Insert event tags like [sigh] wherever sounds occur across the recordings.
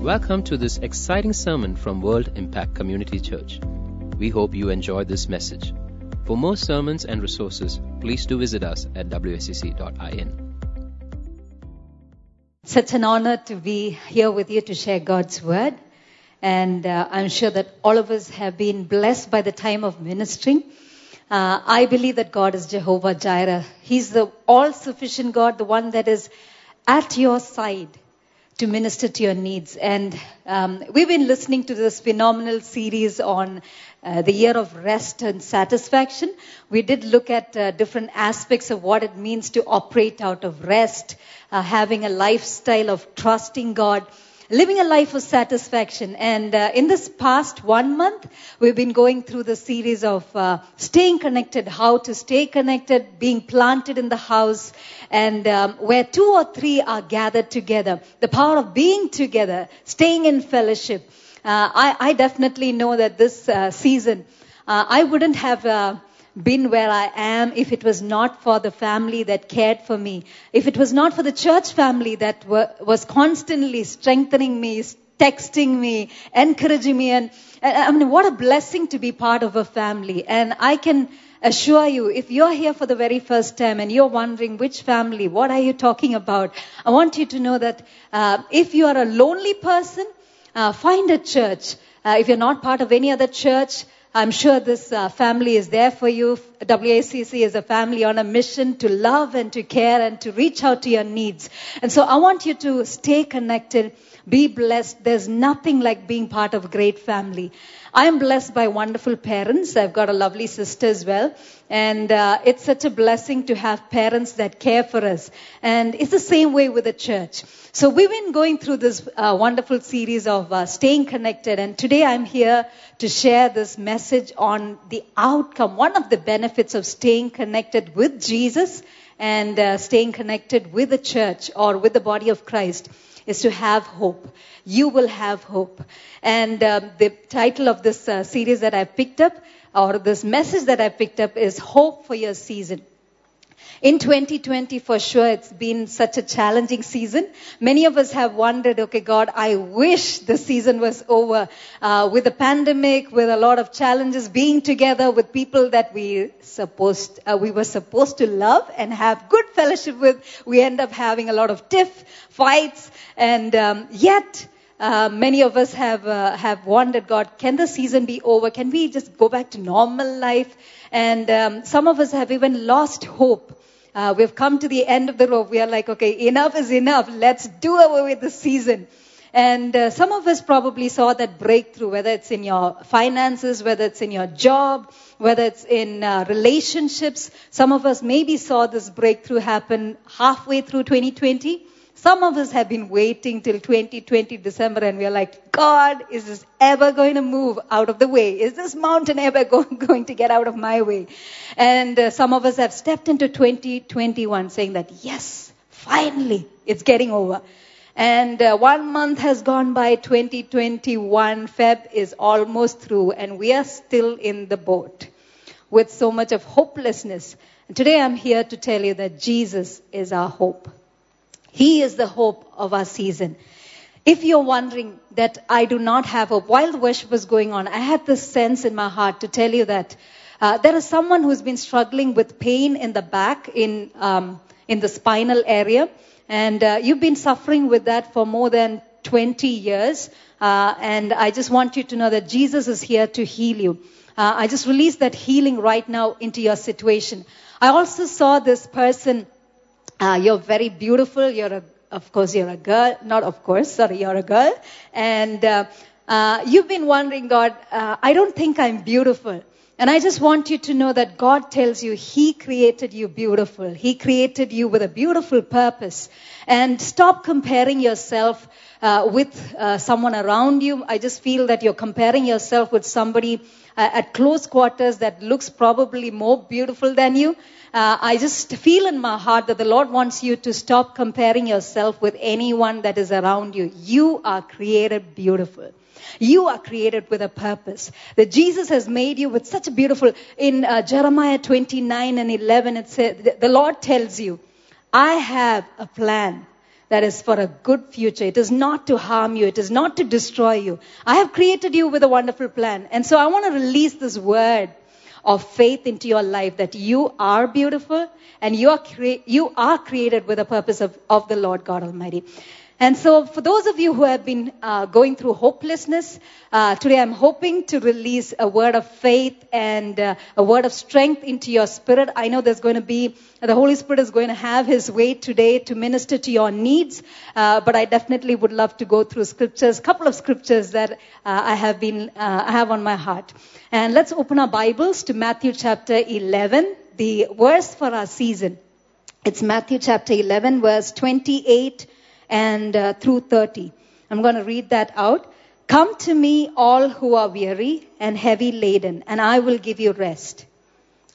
Welcome to this exciting sermon from World Impact Community Church. We hope you enjoy this message. For more sermons and resources, please do visit us at wscc.in. Such an honor to be here with you to share God's word. And uh, I'm sure that all of us have been blessed by the time of ministering. Uh, I believe that God is Jehovah Jireh. He's the all sufficient God, the one that is at your side to minister to your needs. And um, we've been listening to this phenomenal series on uh, the year of rest and satisfaction. We did look at uh, different aspects of what it means to operate out of rest, uh, having a lifestyle of trusting God living a life of satisfaction. And uh, in this past one month, we've been going through the series of uh, staying connected, how to stay connected, being planted in the house, and um, where two or three are gathered together. The power of being together, staying in fellowship. Uh, I, I, definitely know that this uh, season, uh, I wouldn't have uh, been where I am if it was not for the family that cared for me, if it was not for the church family that were, was constantly strengthening me, texting me, encouraging me, and, I mean, what a blessing to be part of a family. And I can assure you, if you're here for the very first time and you're wondering which family, what are you talking about? I want you to know that uh, if you are a lonely person, uh, find a church. Uh, if you're not part of any other church, I'm sure this uh, family is there for you. WACC is a family on a mission to love and to care and to reach out to your needs. And so I want you to stay connected, be blessed. There's nothing like being part of a great family. I'm blessed by wonderful parents. I've got a lovely sister as well. And uh, it's such a blessing to have parents that care for us. And it's the same way with the church. So we've been going through this uh, wonderful series of uh, staying connected. And today I'm here to share this message on the outcome, one of the benefits of staying connected with Jesus and uh, staying connected with the church or with the body of Christ is to have hope. You will have hope. And um, the title of this uh, series that I picked up, or this message that I picked up, is Hope for Your Season. In 2020, for sure, it's been such a challenging season. Many of us have wondered, okay, God, I wish the season was over. Uh, with the pandemic, with a lot of challenges, being together with people that we supposed, uh, we were supposed to love and have good fellowship with, we end up having a lot of tiff, fights, and um, yet, uh, many of us have uh, have wondered, God, can the season be over? Can we just go back to normal life? And um, some of us have even lost hope. Uh, we've come to the end of the rope. We are like, okay, enough is enough. Let's do away with the season. And uh, some of us probably saw that breakthrough, whether it's in your finances, whether it's in your job, whether it's in uh, relationships. Some of us maybe saw this breakthrough happen halfway through 2020. Some of us have been waiting till 2020 December and we're like, God, is this ever going to move out of the way? Is this mountain ever [laughs] go- going to get out of my way? And uh, some of us have stepped into 2021 saying that, yes, finally, it's getting over. And uh, one month has gone by, 2021, Feb is almost through, and we are still in the boat with so much of hopelessness. And today I'm here to tell you that Jesus is our hope. He is the hope of our season. If you're wondering that I do not have hope, while the worship was going on, I had this sense in my heart to tell you that uh, there is someone who's been struggling with pain in the back, in um, in the spinal area, and uh, you've been suffering with that for more than 20 years. Uh, and I just want you to know that Jesus is here to heal you. Uh, I just release that healing right now into your situation. I also saw this person uh, you're very beautiful. You're a, of course, you're a girl. Not of course, sorry, you're a girl. And uh, uh, you've been wondering, God, uh, I don't think I'm beautiful. And I just want you to know that God tells you He created you beautiful. He created you with a beautiful purpose. And stop comparing yourself uh, with uh, someone around you. I just feel that you're comparing yourself with somebody uh, at close quarters that looks probably more beautiful than you. Uh, I just feel in my heart that the Lord wants you to stop comparing yourself with anyone that is around you. You are created beautiful. You are created with a purpose. That Jesus has made you with such a beautiful, in uh, Jeremiah 29 and 11, it says, the Lord tells you, I have a plan that is for a good future. It is not to harm you. It is not to destroy you. I have created you with a wonderful plan. And so I want to release this word of faith into your life that you are beautiful and you are, crea- you are created with a purpose of, of the Lord God Almighty. And so, for those of you who have been uh, going through hopelessness, uh, today I'm hoping to release a word of faith and uh, a word of strength into your spirit. I know there's going to be, the Holy Spirit is going to have His way today to minister to your needs, uh, but I definitely would love to go through scriptures, couple of scriptures that uh, I have been, uh, I have on my heart. And let's open our Bibles to Matthew chapter 11, the verse for our season. It's Matthew chapter 11, verse 28 and uh, through 30. I'm going to read that out. Come to me, all who are weary and heavy laden, and I will give you rest.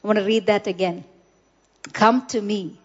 I want to read that again. Come to me.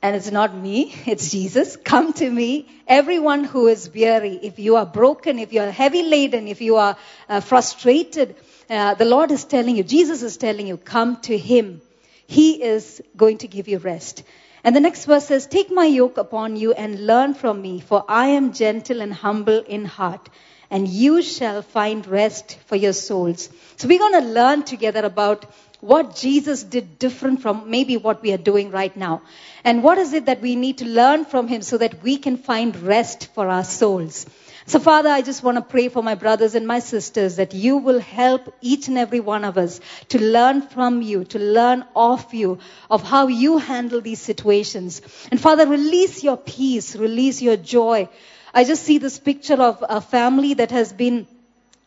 And it's not me, [laughs] it's Jesus. Come to me, everyone who is weary. If you are broken, if you are heavy laden, if you are uh, frustrated, uh, the Lord is telling you, Jesus is telling you, come to Him. He is going to give you rest. And the next verse says, Take my yoke upon you and learn from me, for I am gentle and humble in heart, and you shall find rest for your souls. So we're going to learn together about what Jesus did different from maybe what we are doing right now. And what is it that we need to learn from him so that we can find rest for our souls. So, Father, I just want to pray for my brothers and my sisters that you will help each and every one of us to learn from you, to learn of you, of how you handle these situations. And Father, release your peace, release your joy. I just see this picture of a family that has been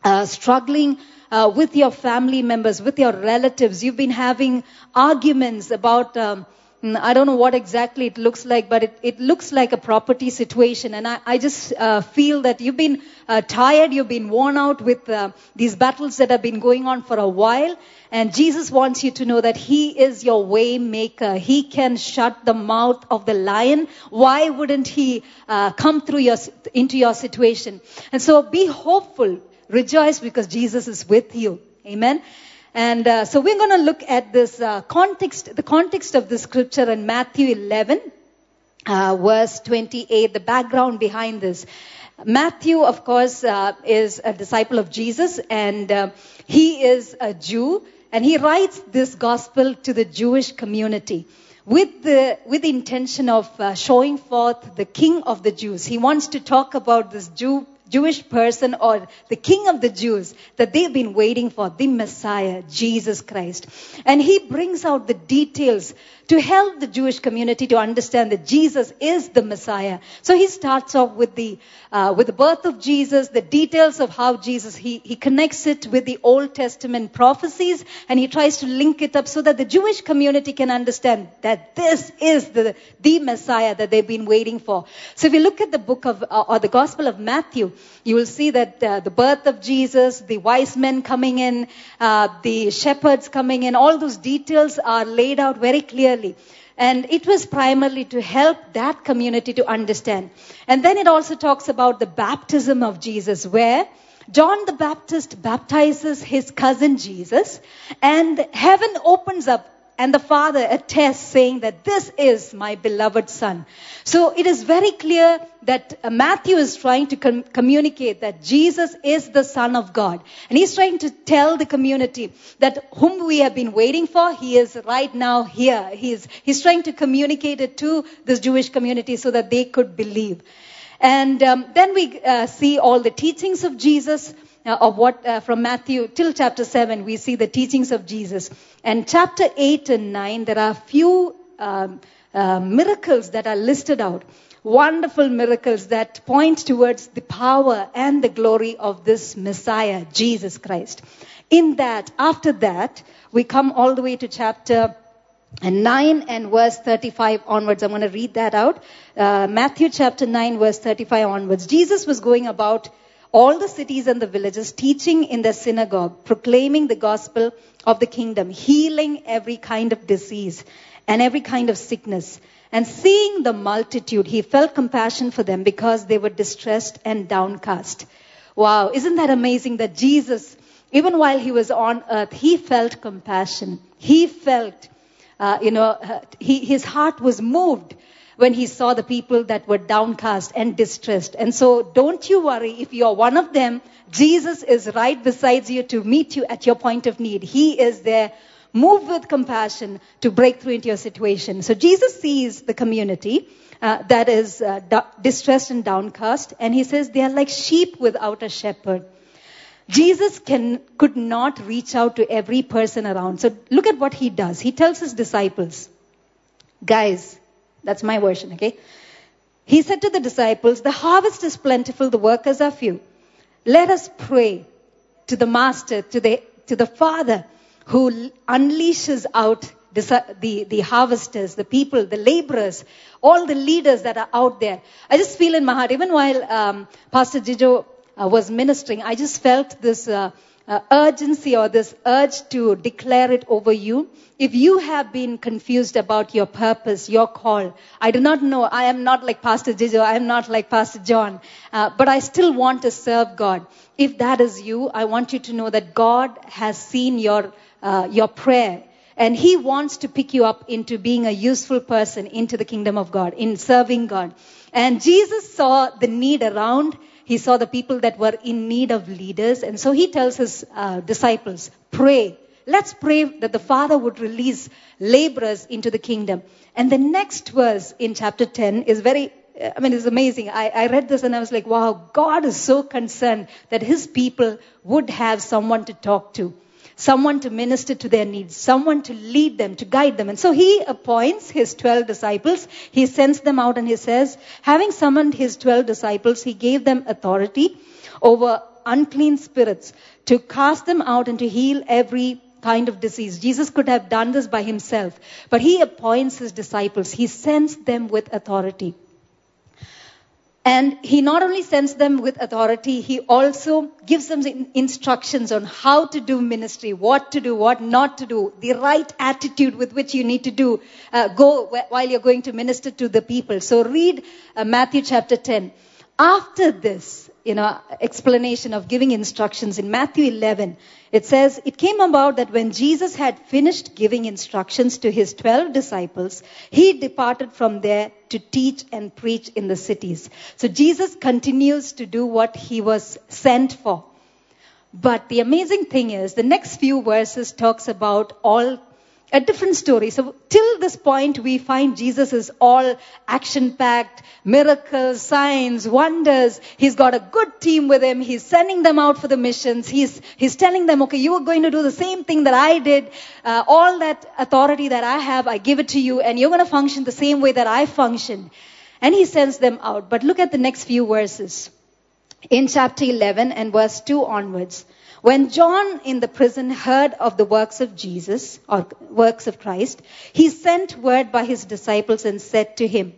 uh, struggling uh, with your family members, with your relatives. You've been having arguments about. Um, I don't know what exactly it looks like, but it, it looks like a property situation. And I, I just uh, feel that you've been uh, tired, you've been worn out with uh, these battles that have been going on for a while. And Jesus wants you to know that He is your way maker. He can shut the mouth of the lion. Why wouldn't He uh, come through your, into your situation? And so be hopeful, rejoice because Jesus is with you. Amen. And uh, so we're going to look at this uh, context, the context of the scripture in Matthew 11, uh, verse 28, the background behind this. Matthew, of course, uh, is a disciple of Jesus, and uh, he is a Jew, and he writes this gospel to the Jewish community with the with the intention of uh, showing forth the King of the Jews. He wants to talk about this Jew Jewish person or the king of the Jews that they've been waiting for, the Messiah, Jesus Christ. And he brings out the details to help the Jewish community to understand that Jesus is the Messiah. So he starts off with the, uh, with the birth of Jesus, the details of how Jesus, he, he connects it with the Old Testament prophecies and he tries to link it up so that the Jewish community can understand that this is the, the Messiah that they've been waiting for. So if you look at the book of, uh, or the Gospel of Matthew, you will see that uh, the birth of Jesus, the wise men coming in, uh, the shepherds coming in, all those details are laid out very clearly. And it was primarily to help that community to understand. And then it also talks about the baptism of Jesus, where John the Baptist baptizes his cousin Jesus, and heaven opens up and the father attests saying that this is my beloved son. So it is very clear that uh, Matthew is trying to com- communicate that Jesus is the son of God. And he's trying to tell the community that whom we have been waiting for, he is right now here. He's, he's trying to communicate it to this Jewish community so that they could believe. And um, then we uh, see all the teachings of Jesus of what uh, from Matthew till chapter 7 we see the teachings of Jesus. And chapter 8 and 9 there are few um, uh, miracles that are listed out. Wonderful miracles that point towards the power and the glory of this Messiah, Jesus Christ. In that, after that, we come all the way to chapter and 9 and verse 35 onwards. I'm going to read that out. Uh, Matthew chapter 9 verse 35 onwards. Jesus was going about all the cities and the villages, teaching in their synagogue, proclaiming the gospel of the kingdom, healing every kind of disease and every kind of sickness. And seeing the multitude, he felt compassion for them because they were distressed and downcast. Wow, isn't that amazing that Jesus, even while he was on earth, he felt compassion. He felt, uh, you know, he, his heart was moved when he saw the people that were downcast and distressed. And so don't you worry if you're one of them. Jesus is right beside you to meet you at your point of need. He is there. Move with compassion to break through into your situation. So Jesus sees the community uh, that is uh, distressed and downcast, and he says they are like sheep without a shepherd. Jesus can, could not reach out to every person around. So look at what he does. He tells his disciples, guys, that's my version, okay? He said to the disciples, the harvest is plentiful, the workers are few. Let us pray to the master, to the, to the father who unleashes out the, the, harvesters, the people, the laborers, all the leaders that are out there. I just feel in my heart, even while um, Pastor Jijo uh, was ministering, I just felt this uh, uh, urgency or this urge to declare it over you. If you have been confused about your purpose, your call, I do not know. I am not like Pastor Jijo. I am not like Pastor John. Uh, but I still want to serve God. If that is you, I want you to know that God has seen your, uh, your prayer. And He wants to pick you up into being a useful person into the kingdom of God, in serving God. And Jesus saw the need around he saw the people that were in need of leaders. And so he tells his uh, disciples, pray. Let's pray that the Father would release laborers into the kingdom. And the next verse in chapter 10 is very, I mean, it's amazing. I, I read this and I was like, wow, God is so concerned that his people would have someone to talk to someone to minister to their needs, someone to lead them, to guide them. And so he appoints his 12 disciples. He sends them out and he says, having summoned his 12 disciples, he gave them authority over unclean spirits to cast them out and to heal every kind of disease. Jesus could have done this by himself, but he appoints his disciples. He sends them with authority. And he not only sends them with authority, he also gives them instructions on how to do ministry, what to do, what not to do, the right attitude with which you need to do, uh, go while you're going to minister to the people. So read uh, Matthew chapter 10. After this, you know, explanation of giving instructions in Matthew 11, it says, It came about that when Jesus had finished giving instructions to his 12 disciples, he departed from there to teach and preach in the cities. So Jesus continues to do what he was sent for. But the amazing thing is, the next few verses talks about all a different story. So till this point, we find Jesus is all action packed, miracles, signs, wonders. He's got a good team with him. He's sending them out for the missions. He's, he's telling them, okay, you are going to do the same thing that I did. Uh, all that authority that I have, I give it to you and you're going to function the same way that I functioned. And he sends them out. But look at the next few verses. In chapter 11 and verse 2 onwards. When John in the prison heard of the works of Jesus, or works of Christ, he sent word by his disciples and said to him,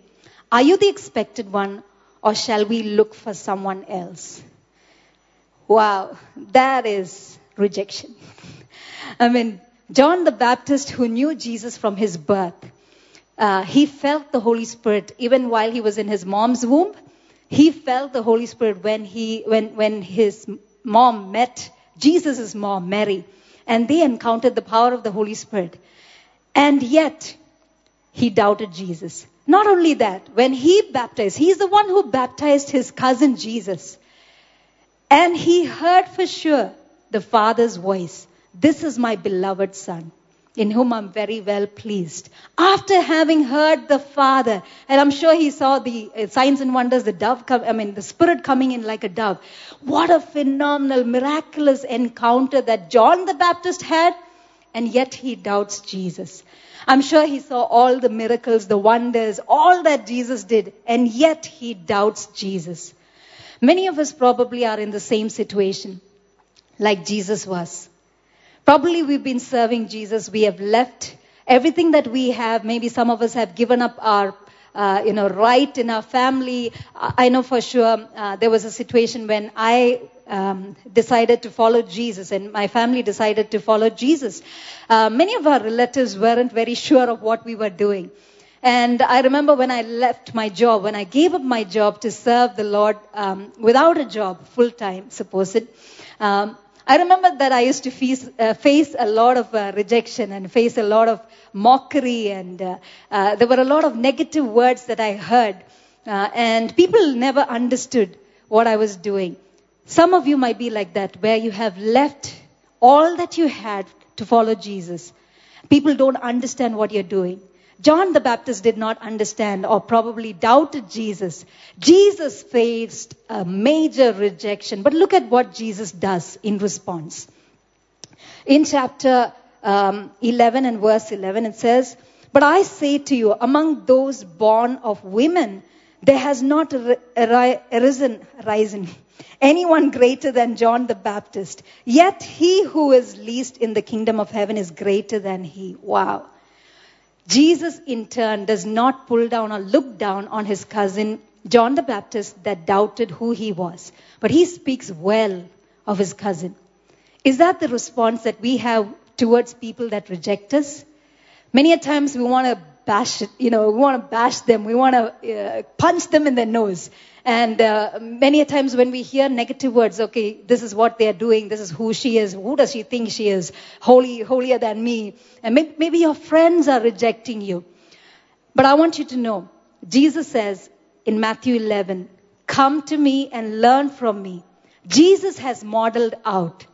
Are you the expected one, or shall we look for someone else? Wow, that is rejection. [laughs] I mean, John the Baptist, who knew Jesus from his birth, uh, he felt the Holy Spirit even while he was in his mom's womb. He felt the Holy Spirit when he, when, when his mom met Jesus' mom, Mary, and they encountered the power of the Holy Spirit. And yet, he doubted Jesus. Not only that, when he baptized, he's the one who baptized his cousin Jesus. And he heard for sure the Father's voice. This is my beloved Son in whom I'm very well pleased. After having heard the Father, and I'm sure he saw the uh, signs and wonders, the dove come, I mean, the Spirit coming in like a dove. What a phenomenal, miraculous encounter that John the Baptist had, and yet he doubts Jesus. I'm sure he saw all the miracles, the wonders, all that Jesus did, and yet he doubts Jesus. Many of us probably are in the same situation like Jesus was. Probably we've been serving Jesus. We have left everything that we have. Maybe some of us have given up our uh, you know, right in our family. I know for sure uh, there was a situation when I um, decided to follow Jesus and my family decided to follow Jesus. Uh, many of our relatives weren't very sure of what we were doing. And I remember when I left my job, when I gave up my job to serve the Lord um, without a job, full time, suppose it. Um, I remember that I used to face, uh, face a lot of uh, rejection and face a lot of mockery, and uh, uh there were a lot of negative words that I heard, uh, and people never understood what I was doing. Some of you might be like that, where you have left all that you had to follow Jesus. People don't understand what you're doing. John the Baptist did not understand or probably doubted Jesus. Jesus faced a major rejection. But look at what Jesus does in response. In chapter um, 11 and verse 11, it says, But I say to you, among those born of women, there has not arisen, risen anyone greater than John the Baptist. Yet he who is least in the kingdom of heaven is greater than he. Wow. Jesus, in turn, does not pull down or look down on his cousin John the Baptist that doubted who he was, but he speaks well of his cousin. Is that the response that we have towards people that reject us? Many a times we want to bash you know, we want to bash them, we want to uh, punch them in the nose. And uh, many times when we hear negative words, okay, this is what they are doing, this is who she is, who does she think she is, holy, holier than me. And maybe, maybe your friends are rejecting you. But I want you to know, Jesus says in Matthew 11, come to me and learn from me. Jesus has modeled out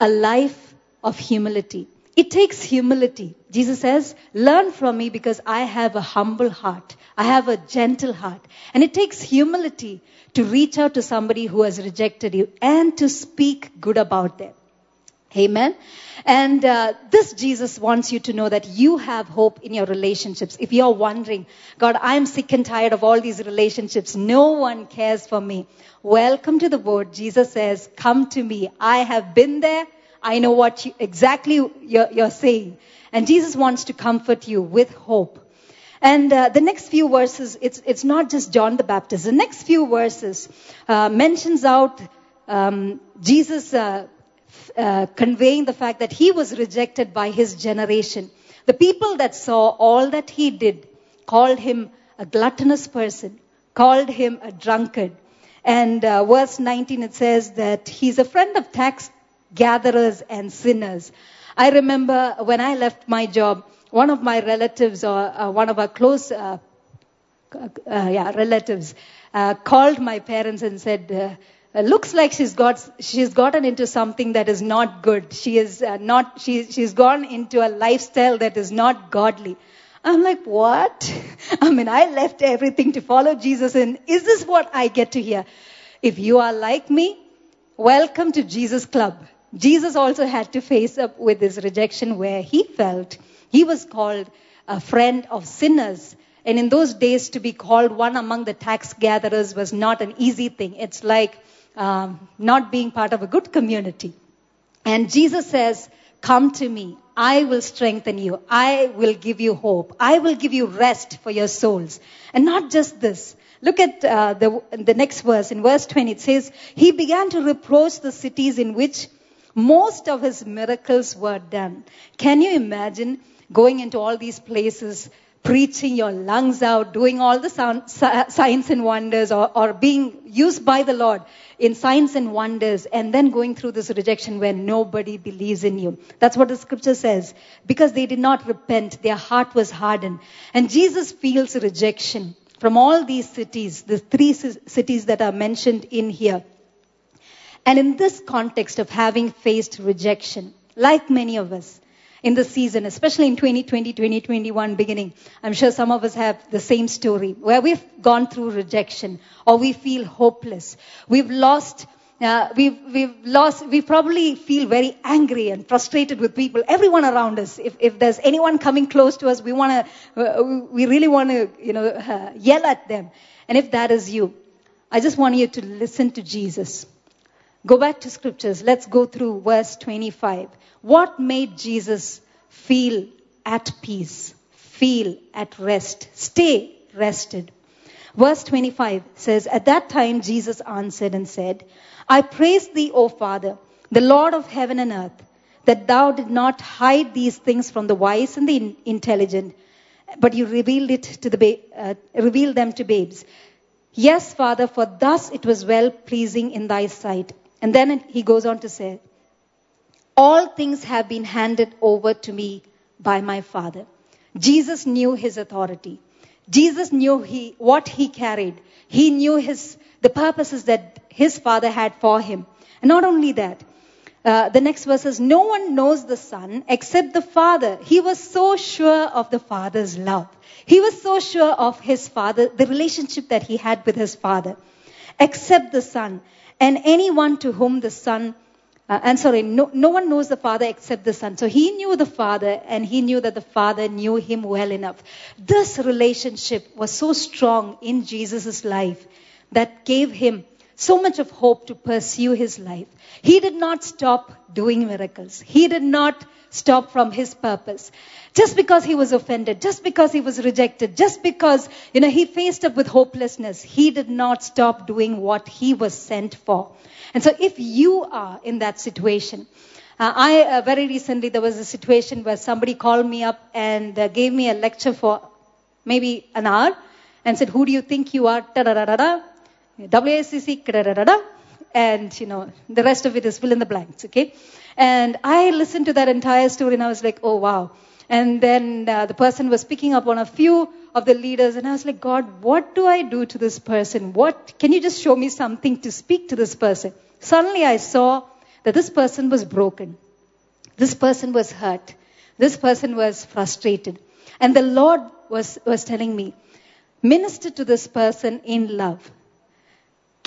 a life of humility. It takes humility. Jesus says, learn from me because I have a humble heart. I have a gentle heart. And it takes humility to reach out to somebody who has rejected you and to speak good about them. Amen. And uh, this Jesus wants you to know that you have hope in your relationships. If you're wondering, God, I'm sick and tired of all these relationships. No one cares for me. Welcome to the word. Jesus says, come to me. I have been there. I know what you, exactly you're, you're, saying. And Jesus wants to comfort you with hope. And uh, the next few verses, it's, it's not just John the Baptist. The next few verses uh, mentions out um, Jesus uh, uh conveying the fact that he was rejected by his generation. The people that saw all that he did called him a gluttonous person, called him a drunkard. And uh, verse 19 it says that he's a friend of tax gatherers and sinners. I remember when I left my job, one of my relatives or uh, one of our close uh, uh, yeah, relatives uh, called my parents and said, uh, looks like she's got she's gotten into something that is not good. She is uh, not she she's gone into a lifestyle that is not godly. I'm like, what? [laughs] I mean, I left everything to follow Jesus, and is this what I get to hear? If you are like me, welcome to Jesus Club. Jesus also had to face up with this rejection where he felt he was called a friend of sinners. And in those days, to be called one among the tax gatherers was not an easy thing. It's like um, not being part of a good community. And Jesus says, Come to me. I will strengthen you. I will give you hope. I will give you rest for your souls. And not just this. Look at uh, the, the next verse. In verse 20, it says, He began to reproach the cities in which most of his miracles were done. Can you imagine going into all these places, preaching your lungs out, doing all the sound, signs and wonders, or, or being used by the Lord in signs and wonders, and then going through this rejection where nobody believes in you? That's what the scripture says. Because they did not repent, their heart was hardened. And Jesus feels rejection from all these cities, the three cities that are mentioned in here. And in this context of having faced rejection, like many of us in the season, especially in 2020, 2021 beginning, I'm sure some of us have the same story where we've gone through rejection or we feel hopeless. We've lost uh, we've, we've lost, we probably feel very angry and frustrated with people, everyone around us. If, if there's anyone coming close to us, we want to, uh, we really want to, you know, uh, yell at them. And if that is you, I just want you to listen to Jesus. Go back to scriptures. Let's go through verse 25. What made Jesus feel at peace, feel at rest, stay rested? Verse 25 says, At that time Jesus answered and said, I praise thee, O Father, the Lord of heaven and earth, that thou did not hide these things from the wise and the intelligent, but you revealed it to the ba- uh, revealed them to babes. Yes, Father, for thus it was well pleasing in thy sight. And then he goes on to say, All things have been handed over to me by my Father. Jesus knew his authority. Jesus knew he, what he carried. He knew his, the purposes that his Father had for him. And not only that, uh, the next verse says, No one knows the Son except the Father. He was so sure of the Father's love. He was so sure of his Father, the relationship that he had with his Father, except the Son. And anyone to whom the Son, uh, and sorry, no, no one knows the Father except the Son. So he knew the Father and he knew that the Father knew him well enough. This relationship was so strong in Jesus' life that gave him so much of hope to pursue his life. He did not stop doing miracles. He did not stop from his purpose. Just because he was offended, just because he was rejected, just because, you know, he faced up with hopelessness, he did not stop doing what he was sent for. And so if you are in that situation, uh, I, uh, very recently, there was a situation where somebody called me up and uh, gave me a lecture for maybe an hour and said, who do you think you are? Da-da-da-da-da. WACC. And, you know, the rest of it is fill in the blanks, okay? And I listened to that entire story and I was like, oh wow. And then uh, the person was picking up on a few of the leaders and I was like, God, what do I do to this person? What, can you just show me something to speak to this person? Suddenly I saw that this person was broken. This person was hurt. This person was frustrated. And the Lord was, was telling me, minister to this person in love.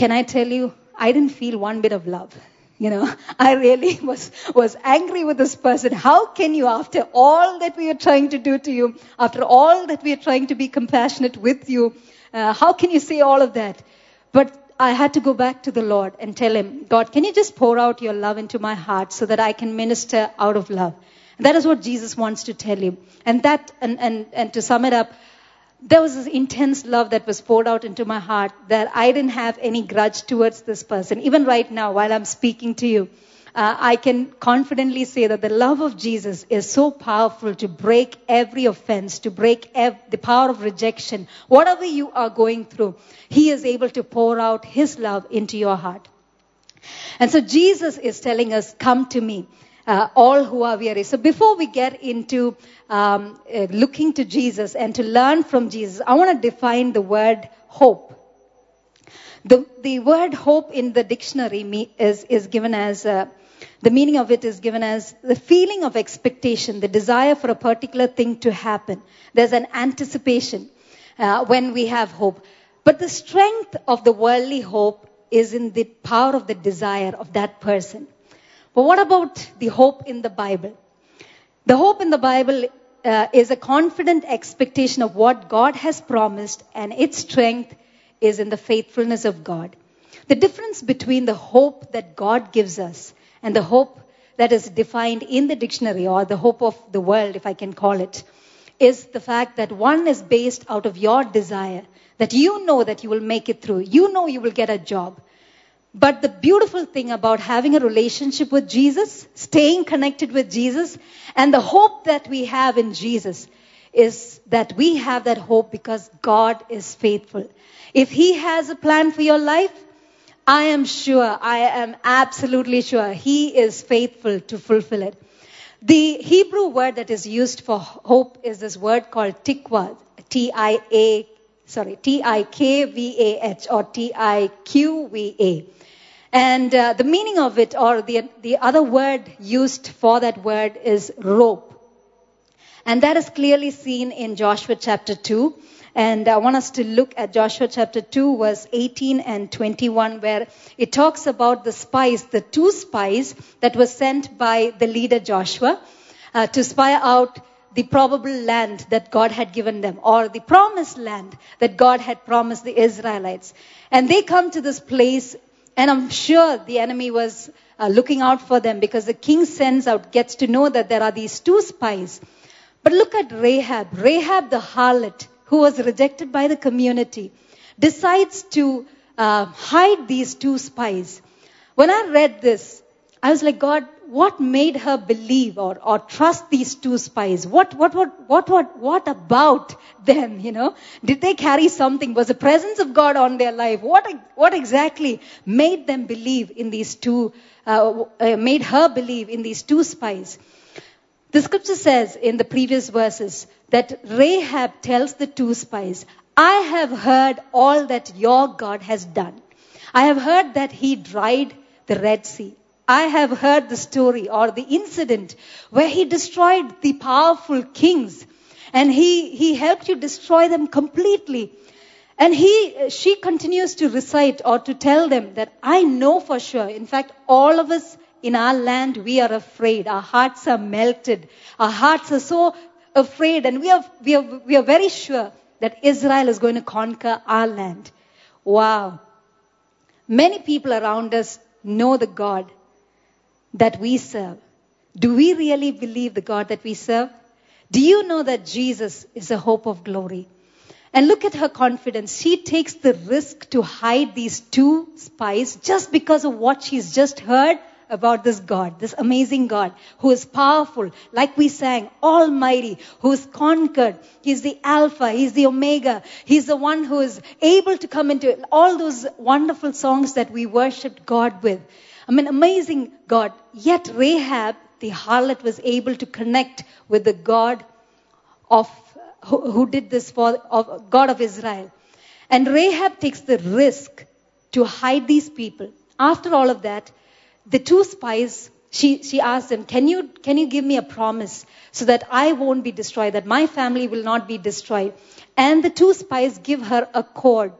Can I tell you, I didn't feel one bit of love. You know, [laughs] I really was, was angry with this person. How can you, after all that we are trying to do to you, after all that we are trying to be compassionate with you, uh, how can you say all of that? But I had to go back to the Lord and tell him, God, can you just pour out your love into my heart so that I can minister out of love? That is what Jesus wants to tell you. And that, and, and, and to sum it up, there was this intense love that was poured out into my heart that I didn't have any grudge towards this person. Even right now, while I'm speaking to you, uh, I can confidently say that the love of Jesus is so powerful to break every offense, to break ev- the power of rejection. Whatever you are going through, He is able to pour out His love into your heart. And so Jesus is telling us, come to me uh, all who are weary. So before we get into um, uh, looking to Jesus and to learn from Jesus, I want to define the word hope. The, the word hope in the dictionary is, is given as, uh, the meaning of it is given as the feeling of expectation, the desire for a particular thing to happen. There's an anticipation uh, when we have hope. But the strength of the worldly hope is in the power of the desire of that person. But what about the hope in the Bible? The hope in the Bible uh, is a confident expectation of what God has promised, and its strength is in the faithfulness of God. The difference between the hope that God gives us and the hope that is defined in the dictionary, or the hope of the world, if I can call it, is the fact that one is based out of your desire, that you know that you will make it through, you know you will get a job, but the beautiful thing about having a relationship with Jesus, staying connected with Jesus, and the hope that we have in Jesus is that we have that hope because God is faithful. If He has a plan for your life, I am sure, I am absolutely sure He is faithful to fulfill it. The Hebrew word that is used for hope is this word called tikva, T-I-A, sorry, T-I-K-V-A-H or T-I-Q-V-A. And uh, the meaning of it, or the, the other word used for that word is rope. And that is clearly seen in Joshua chapter 2. And I want us to look at Joshua chapter 2, verse 18 and 21, where it talks about the spies, the two spies that were sent by the leader Joshua uh, to spy out the probable land that God had given them, or the promised land that God had promised the Israelites. And they come to this place and I'm sure the enemy was uh, looking out for them because the king sends out, gets to know that there are these two spies. But look at Rahab. Rahab the harlot, who was rejected by the community, decides to uh, hide these two spies. When I read this, I was like, God, what made her believe or, or trust these two spies? What, what, what, what, what, what about them, you know? Did they carry something? Was the presence of God on their life? What, what exactly made them believe in these two, uh, uh, made her believe in these two spies? The scripture says in the previous verses that Rahab tells the two spies, I have heard all that your God has done. I have heard that he dried the Red Sea. I have heard the story or the incident where he destroyed the powerful kings and he, he helped you destroy them completely. And he, she continues to recite or to tell them that I know for sure. In fact, all of us in our land, we are afraid. Our hearts are melted. Our hearts are so afraid and we are, we are, we are very sure that Israel is going to conquer our land. Wow. Many people around us know the God that we serve. Do we really believe the God that we serve? Do you know that Jesus is a hope of glory? And look at her confidence. She takes the risk to hide these two spies just because of what she's just heard about this God, this amazing God who is powerful, like we sang, almighty, who is conquered. He's the Alpha, He's the Omega. He's the one who is able to come into all those wonderful songs that we worshiped God with. I mean, amazing God. Yet Rahab, the harlot, was able to connect with the God of who, who did this for of God of Israel. And Rahab takes the risk to hide these people. After all of that, the two spies, she, she asked them, can you, can you give me a promise so that I won't be destroyed, that my family will not be destroyed? And the two spies give her a cord,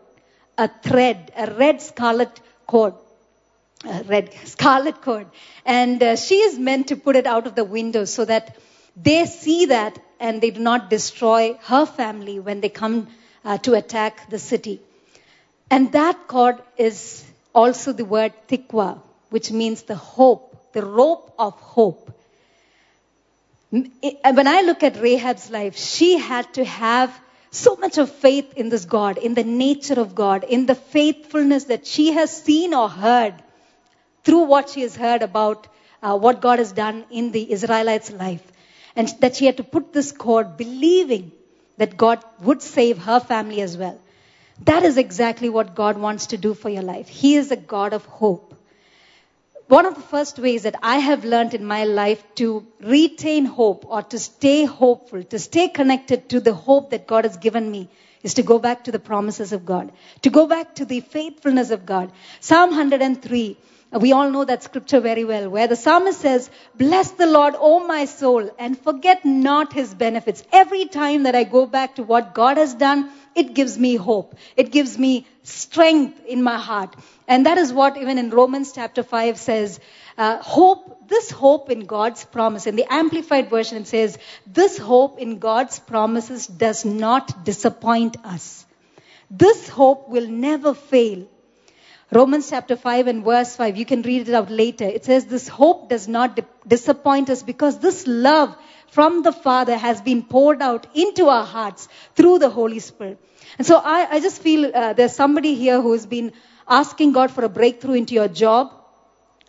a thread, a red scarlet cord. A red [laughs] scarlet cord. And uh, she is meant to put it out of the window so that they see that and they do not destroy her family when they come uh, to attack the city. And that cord is also the word tikwa, which means the hope, the rope of hope. When I look at Rahab's life, she had to have so much of faith in this God, in the nature of God, in the faithfulness that she has seen or heard through what she has heard about uh, what God has done in the Israelites' life. And that she had to put this cord believing that God would save her family as well. That is exactly what God wants to do for your life. He is a God of hope. One of the first ways that I have learned in my life to retain hope or to stay hopeful, to stay connected to the hope that God has given me is to go back to the promises of God, to go back to the faithfulness of God. Psalm 103 we all know that scripture very well, where the psalmist says, Bless the Lord, O my soul, and forget not his benefits. Every time that I go back to what God has done, it gives me hope. It gives me strength in my heart. And that is what even in Romans chapter 5 says, uh, hope, this hope in God's promise. In the Amplified Version, it says, This hope in God's promises does not disappoint us. This hope will never fail Romans chapter 5 and verse 5, you can read it out later. It says, This hope does not di- disappoint us because this love from the Father has been poured out into our hearts through the Holy Spirit. And so I, I just feel uh, there's somebody here who's been asking God for a breakthrough into your job.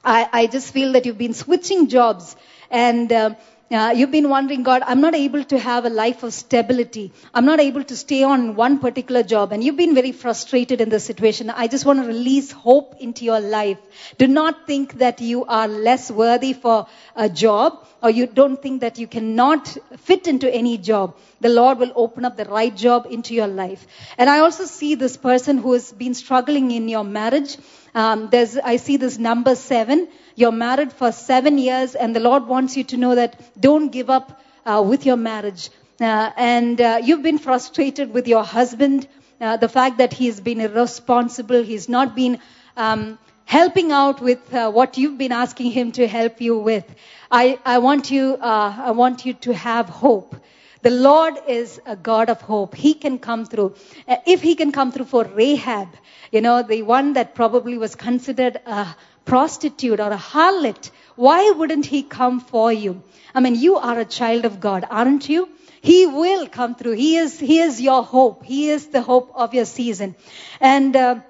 I, I just feel that you've been switching jobs and uh, uh, you've been wondering, God, I'm not able to have a life of stability. I'm not able to stay on one particular job. And you've been very frustrated in this situation. I just want to release hope into your life. Do not think that you are less worthy for a job or you don't think that you cannot fit into any job. The Lord will open up the right job into your life. And I also see this person who has been struggling in your marriage. Um, there's, I see this number seven. You're married for seven years, and the Lord wants you to know that don't give up uh, with your marriage. Uh, and uh, you've been frustrated with your husband, uh, the fact that he's been irresponsible, he's not been um, helping out with uh, what you've been asking him to help you with. I, I want you, uh, I want you to have hope. The Lord is a God of hope. He can come through. if He can come through for Rahab, you know, the one that probably was considered a prostitute or a harlot, why wouldn't he come for you? I mean, you are a child of God, aren't you? He will come through. He is, he is your hope. He is the hope of your season. And, uh,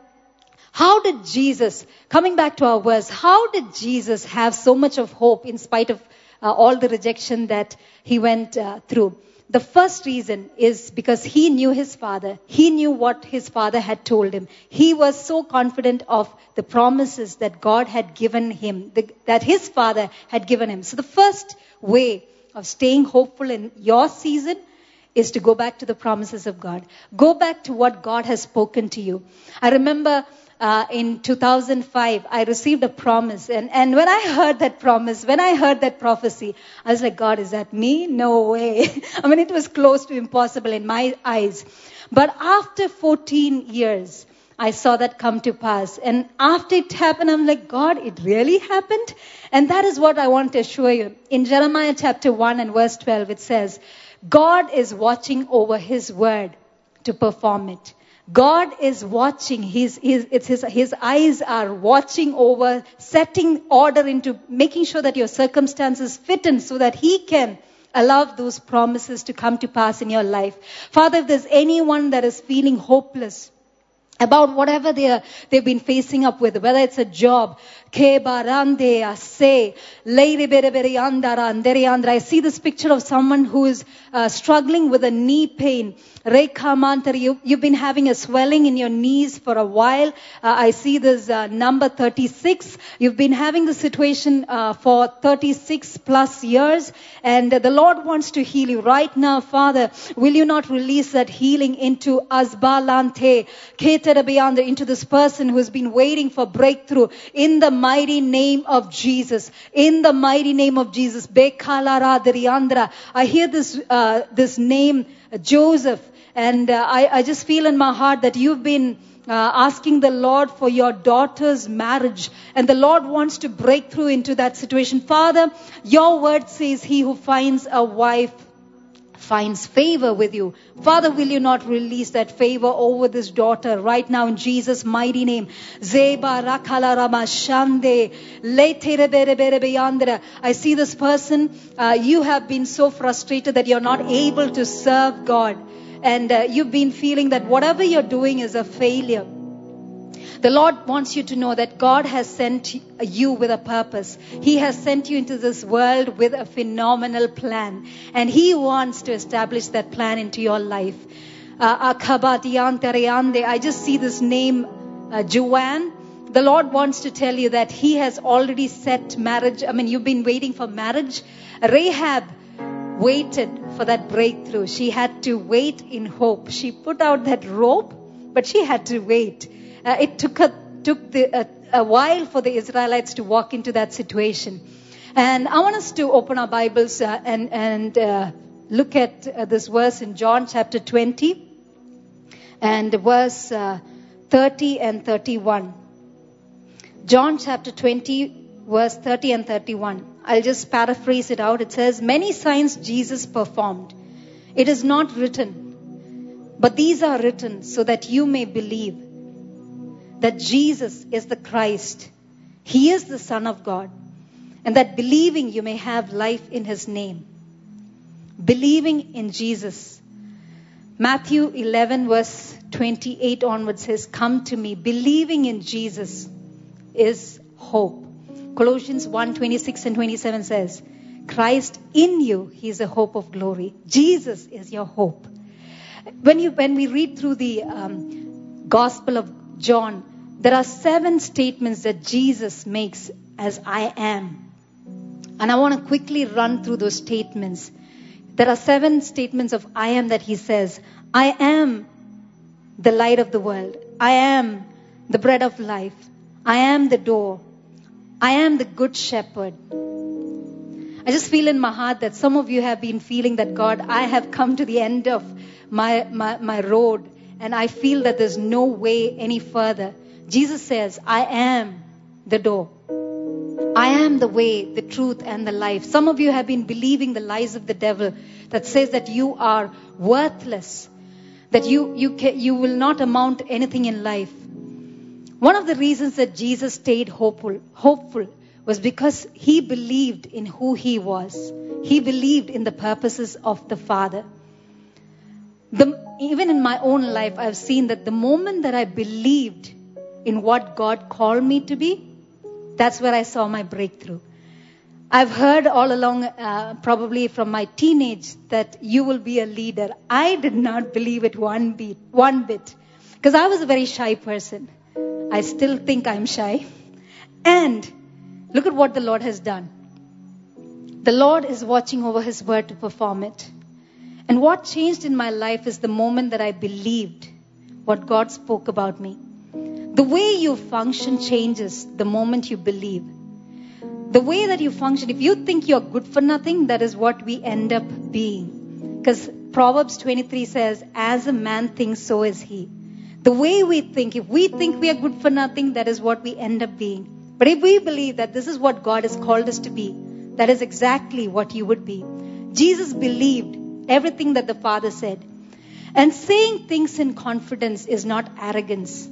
How did Jesus, coming back to our verse, how did Jesus have so much of hope in spite of uh, all the rejection that he went uh, through? The first reason is because he knew his father. He knew what his father had told him. He was so confident of the promises that God had given him, that his father had given him. So the first way of staying hopeful in your season is to go back to the promises of God. Go back to what God has spoken to you. I remember uh, in 2005, I received a promise. And, and when I heard that promise, when I heard that prophecy, I was like, God, is that me? No way. [laughs] I mean, it was close to impossible in my eyes. But after 14 years, I saw that come to pass. And after it happened, I'm like, God, it really happened? And that is what I want to assure you. In Jeremiah chapter 1 and verse 12, it says, God is watching over his word to perform it. God is watching. His, his, his, his eyes are watching over, setting order into making sure that your circumstances fit in so that He can allow those promises to come to pass in your life. Father, if there's anyone that is feeling hopeless, about whatever they are, they've been facing up with, whether it's a job. I see this picture of someone who is uh, struggling with a knee pain. You, you've been having a swelling in your knees for a while. Uh, I see this uh, number 36. You've been having the situation uh, for 36 plus years, and the Lord wants to heal you right now, Father. Will you not release that healing into Azbalante, into this person who has been waiting for breakthrough in the mighty name of Jesus. In the mighty name of Jesus. I hear this uh, this name Joseph. And uh, I, I just feel in my heart that you've been uh, asking the Lord for your daughter's marriage. And the Lord wants to break through into that situation. Father, your word says, He who finds a wife finds favor with you. Father, will you not release that favor over this daughter right now in Jesus' mighty name? I see this person, uh, you have been so frustrated that you're not able to serve God and uh, you've been feeling that whatever you're doing is a failure. The Lord wants you to know that God has sent you with a purpose. He has sent you into this world with a phenomenal plan. And He wants to establish that plan into your life. Uh, I just see this name, uh, Joanne. The Lord wants to tell you that He has already set marriage. I mean, you've been waiting for marriage. Rahab waited for that breakthrough. She had to wait in hope. She put out that rope, but she had to wait. Uh, it took, a, took the, a while for the Israelites to walk into that situation. And I want us to open our Bibles uh, and, and uh, look at uh, this verse in John chapter 20 and verse uh, 30 and 31. John chapter 20, verse 30 and 31. I'll just paraphrase it out. It says, Many signs Jesus performed. It is not written, but these are written so that you may believe that Jesus is the Christ. He is the Son of God. And that believing you may have life in His name. Believing in Jesus. Matthew 11, verse 28 onwards says, Come to me. Believing in Jesus is hope. Colossians 1 26 and 27 says, Christ in you, He is a hope of glory. Jesus is your hope. When, you, when we read through the um, Gospel of John, there are seven statements that Jesus makes as I am. And I want to quickly run through those statements. There are seven statements of I am that he says. I am the light of the world. I am the bread of life. I am the door. I am the good shepherd. I just feel in my heart that some of you have been feeling that God, I have come to the end of my, my, my road and I feel that there's no way any further. Jesus says, I am the door. I am the way, the truth, and the life. Some of you have been believing the lies of the devil that says that you are worthless, that you, you, can, you will not amount anything in life. One of the reasons that Jesus stayed hopeful, hopeful was because he believed in who he was. He believed in the purposes of the Father. The, even in my own life, I've seen that the moment that I believed in what God called me to be, that's where I saw my breakthrough. I've heard all along, uh, probably from my teenage, that you will be a leader. I did not believe it one bit, one bit, because I was a very shy person. I still think I'm shy. And look at what the Lord has done. The Lord is watching over His word to perform it. And what changed in my life is the moment that I believed what God spoke about me. The way you function changes the moment you believe. The way that you function, if you think you're good for nothing, that is what we end up being. Because Proverbs 23 says, As a man thinks, so is he. The way we think, if we think we are good for nothing, that is what we end up being. But if we believe that this is what God has called us to be, that is exactly what you would be. Jesus believed everything that the Father said. And saying things in confidence is not arrogance.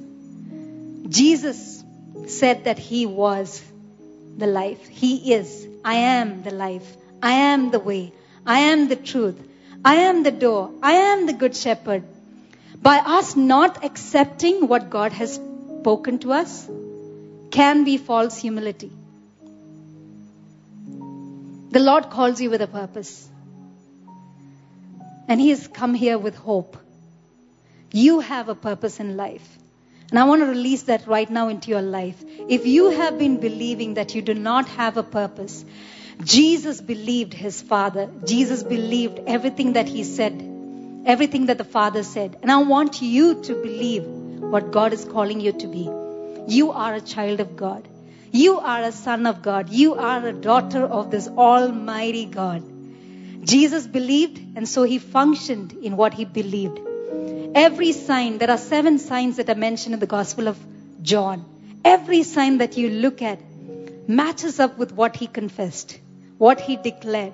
Jesus said that He was the life. He is. I am the life. I am the way. I am the truth. I am the door. I am the good shepherd. By us not accepting what God has spoken to us can be false humility. The Lord calls you with a purpose. And He has come here with hope. You have a purpose in life. And I want to release that right now into your life. If you have been believing that you do not have a purpose, Jesus believed his Father. Jesus believed everything that he said, everything that the Father said. And I want you to believe what God is calling you to be. You are a child of God. You are a son of God. You are a daughter of this Almighty God. Jesus believed, and so he functioned in what he believed. Every sign, there are seven signs that are mentioned in the Gospel of John. Every sign that you look at matches up with what he confessed, what he declared.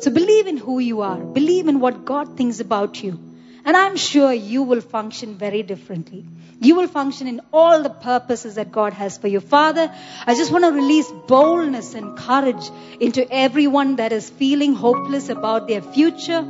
So believe in who you are, believe in what God thinks about you. And I'm sure you will function very differently. You will function in all the purposes that God has for you. Father, I just want to release boldness and courage into everyone that is feeling hopeless about their future,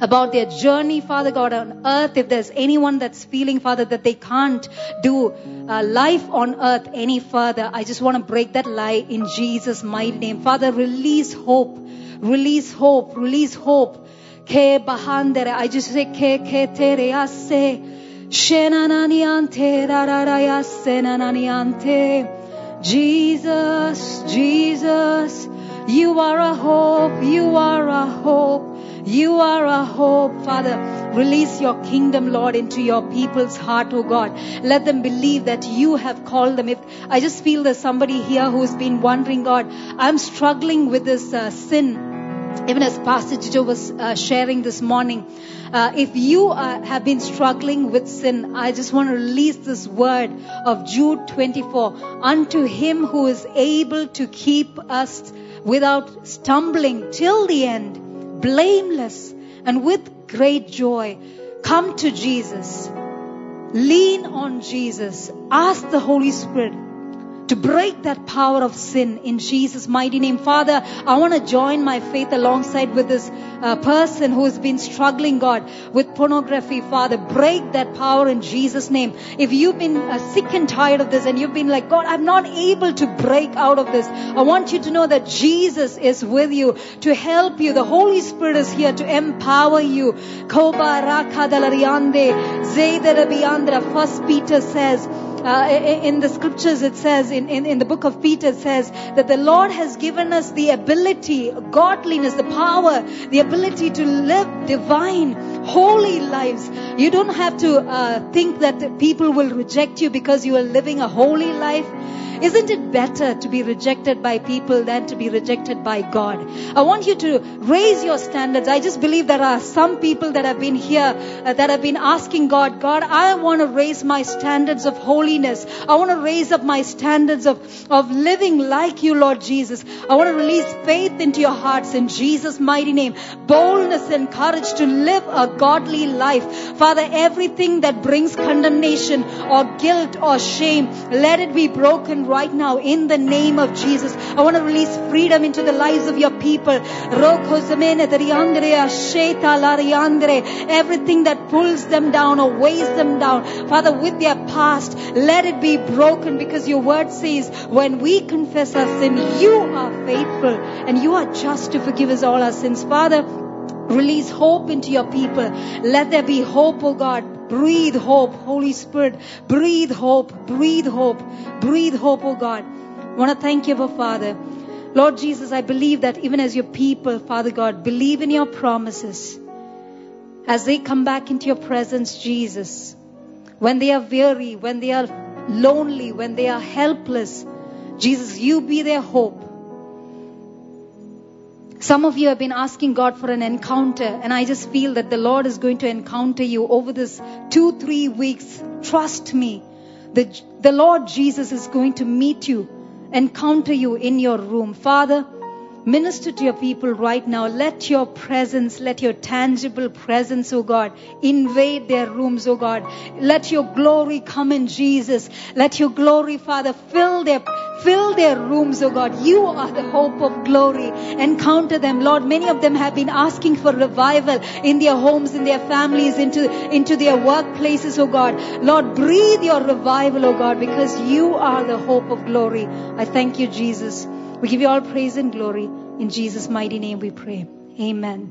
about their journey, Father God, on earth. If there's anyone that's feeling, Father, that they can't do uh, life on earth any further, I just want to break that lie in Jesus' mighty name. Father, release hope, release hope, release hope. Ke bahandere, I just say ke ke tere ase, shenananiante rararayase nananiante. Jesus, Jesus, you are a hope, you are a hope. You are a hope, Father. Release your kingdom, Lord, into your people's heart, oh God. Let them believe that you have called them. If I just feel there's somebody here who's been wondering, God, I'm struggling with this uh, sin. Even as Pastor Jijo was uh, sharing this morning, uh, if you uh, have been struggling with sin, I just want to release this word of Jude 24. Unto him who is able to keep us without stumbling till the end, blameless and with great joy. Come to Jesus. Lean on Jesus. Ask the Holy Spirit to break that power of sin in Jesus' mighty name. Father, I want to join my faith alongside with this uh, person who has been struggling, God, with pornography. Father, break that power in Jesus' name. If you've been uh, sick and tired of this and you've been like, God, I'm not able to break out of this, I want you to know that Jesus is with you to help you. The Holy Spirit is here to empower you. First Peter says, uh, in the scriptures it says in, in, in the book of peter it says that the lord has given us the ability godliness the power the ability to live divine holy lives you don't have to uh, think that people will reject you because you are living a holy life isn't it better to be rejected by people than to be rejected by God? I want you to raise your standards. I just believe there are some people that have been here uh, that have been asking God, God, I want to raise my standards of holiness. I want to raise up my standards of, of living like you, Lord Jesus. I want to release faith into your hearts in Jesus' mighty name. Boldness and courage to live a godly life. Father, everything that brings condemnation or guilt or shame, let it be broken right now in the name of Jesus. I want to release freedom into the lives of your people. Everything that pulls them down or weighs them down, Father, with their past, let it be broken because your word says when we confess our sin, you are faithful and you are just to forgive us all our sins. Father, Release hope into your people. Let there be hope, oh God. Breathe hope, Holy Spirit. Breathe hope, breathe hope, breathe hope, oh God. I want to thank you, Father. Lord Jesus, I believe that even as your people, Father God, believe in your promises. As they come back into your presence, Jesus, when they are weary, when they are lonely, when they are helpless, Jesus, you be their hope. Some of you have been asking God for an encounter, and I just feel that the Lord is going to encounter you over this two, three weeks. Trust me. The, the Lord Jesus is going to meet you, encounter you in your room. Father, Minister to your people right now. Let your presence, let your tangible presence, oh God, invade their rooms, oh God. Let your glory come in Jesus. Let your glory, Father, fill their, fill their rooms, oh God. You are the hope of glory. Encounter them, Lord. Many of them have been asking for revival in their homes, in their families, into, into their workplaces, oh God. Lord, breathe your revival, oh God, because you are the hope of glory. I thank you, Jesus. We give you all praise and glory. In Jesus' mighty name we pray. Amen.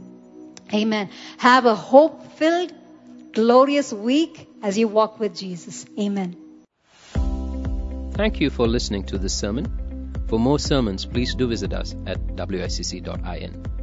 Amen. Have a hope filled, glorious week as you walk with Jesus. Amen. Thank you for listening to this sermon. For more sermons, please do visit us at wicc.in.